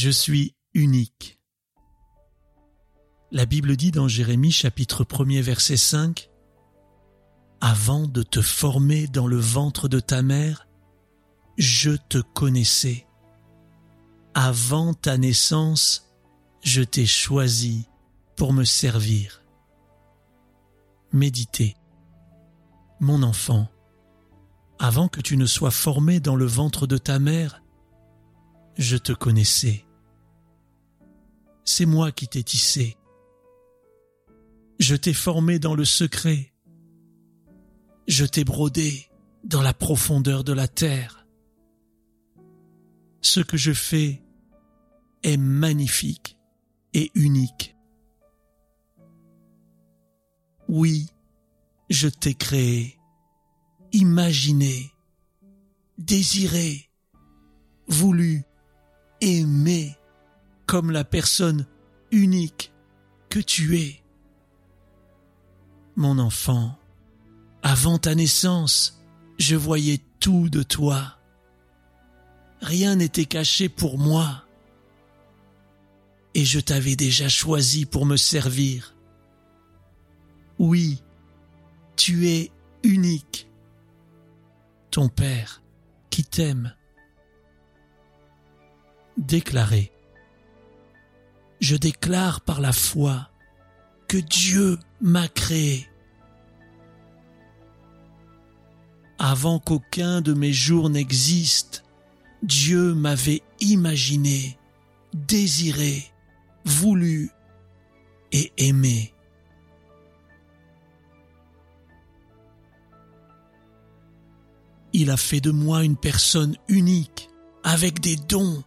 Je suis unique. La Bible dit dans Jérémie chapitre 1er verset 5 Avant de te former dans le ventre de ta mère, je te connaissais. Avant ta naissance, je t'ai choisi pour me servir. Méditez. Mon enfant, avant que tu ne sois formé dans le ventre de ta mère, je te connaissais. C'est moi qui t'ai tissé. Je t'ai formé dans le secret. Je t'ai brodé dans la profondeur de la terre. Ce que je fais est magnifique et unique. Oui, je t'ai créé, imaginé, désiré, voulu, aimé comme la personne unique que tu es. Mon enfant, avant ta naissance, je voyais tout de toi. Rien n'était caché pour moi. Et je t'avais déjà choisi pour me servir. Oui, tu es unique. Ton Père qui t'aime déclarer. Je déclare par la foi que Dieu m'a créé. Avant qu'aucun de mes jours n'existe, Dieu m'avait imaginé, désiré, voulu et aimé. Il a fait de moi une personne unique, avec des dons,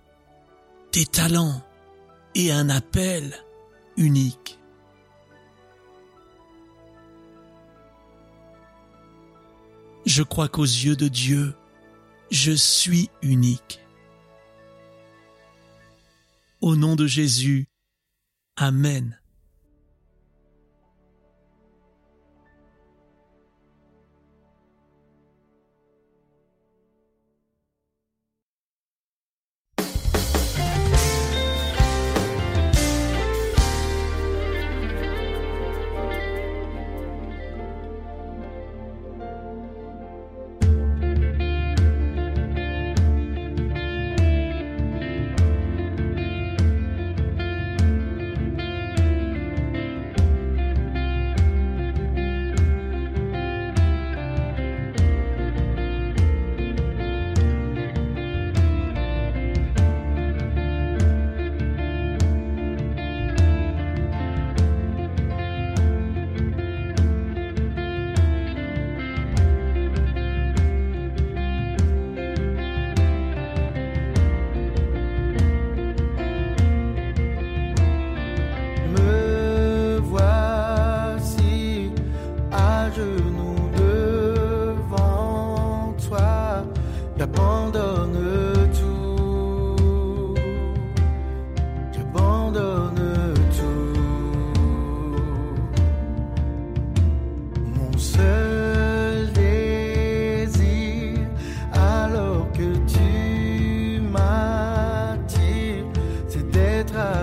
des talents et un appel unique. Je crois qu'aux yeux de Dieu, je suis unique. Au nom de Jésus, Amen.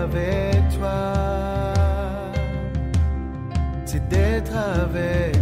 Avec toi. C'est d'être avec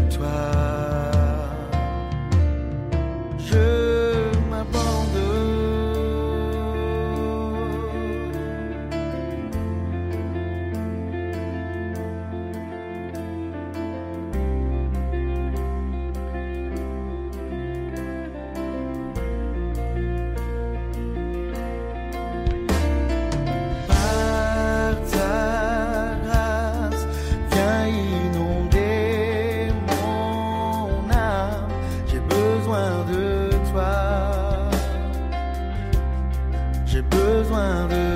time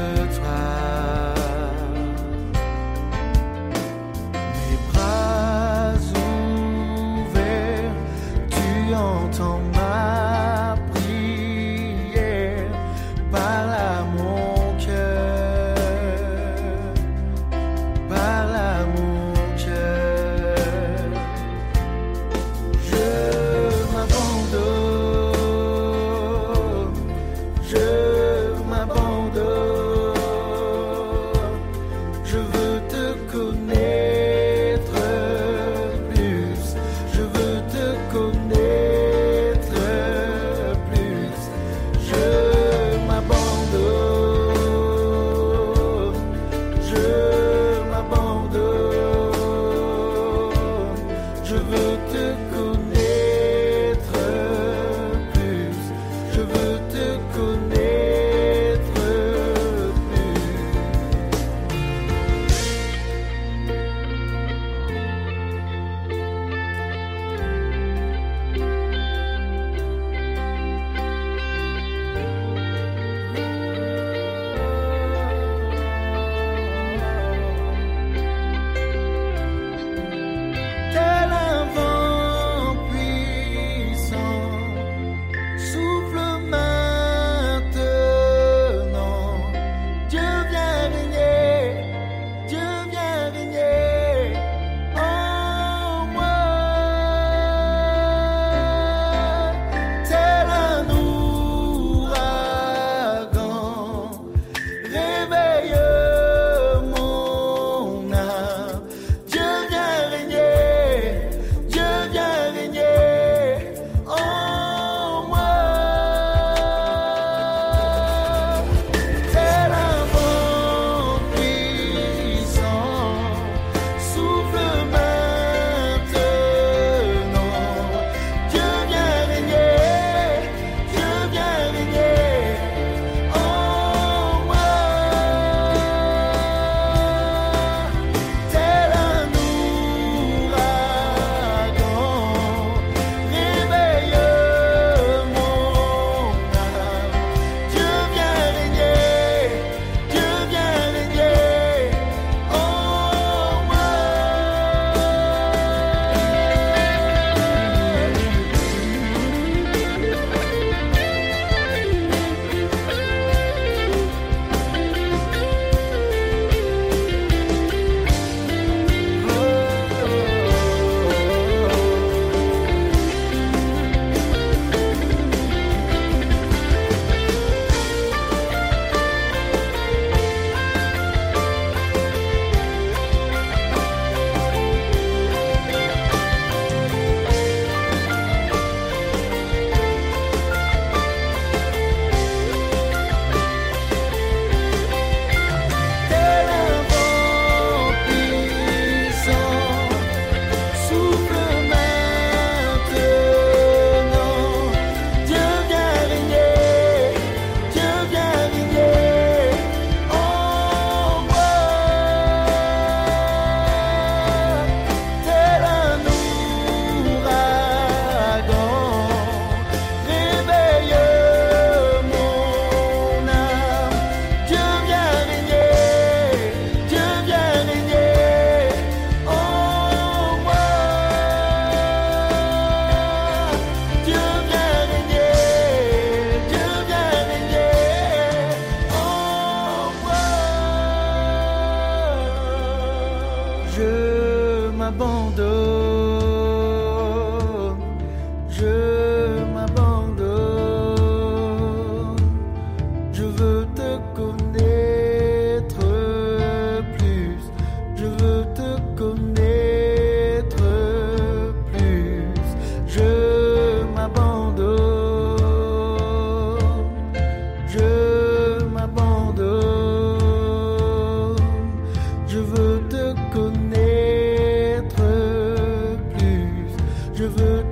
je veux te je m'abandonne. extrovert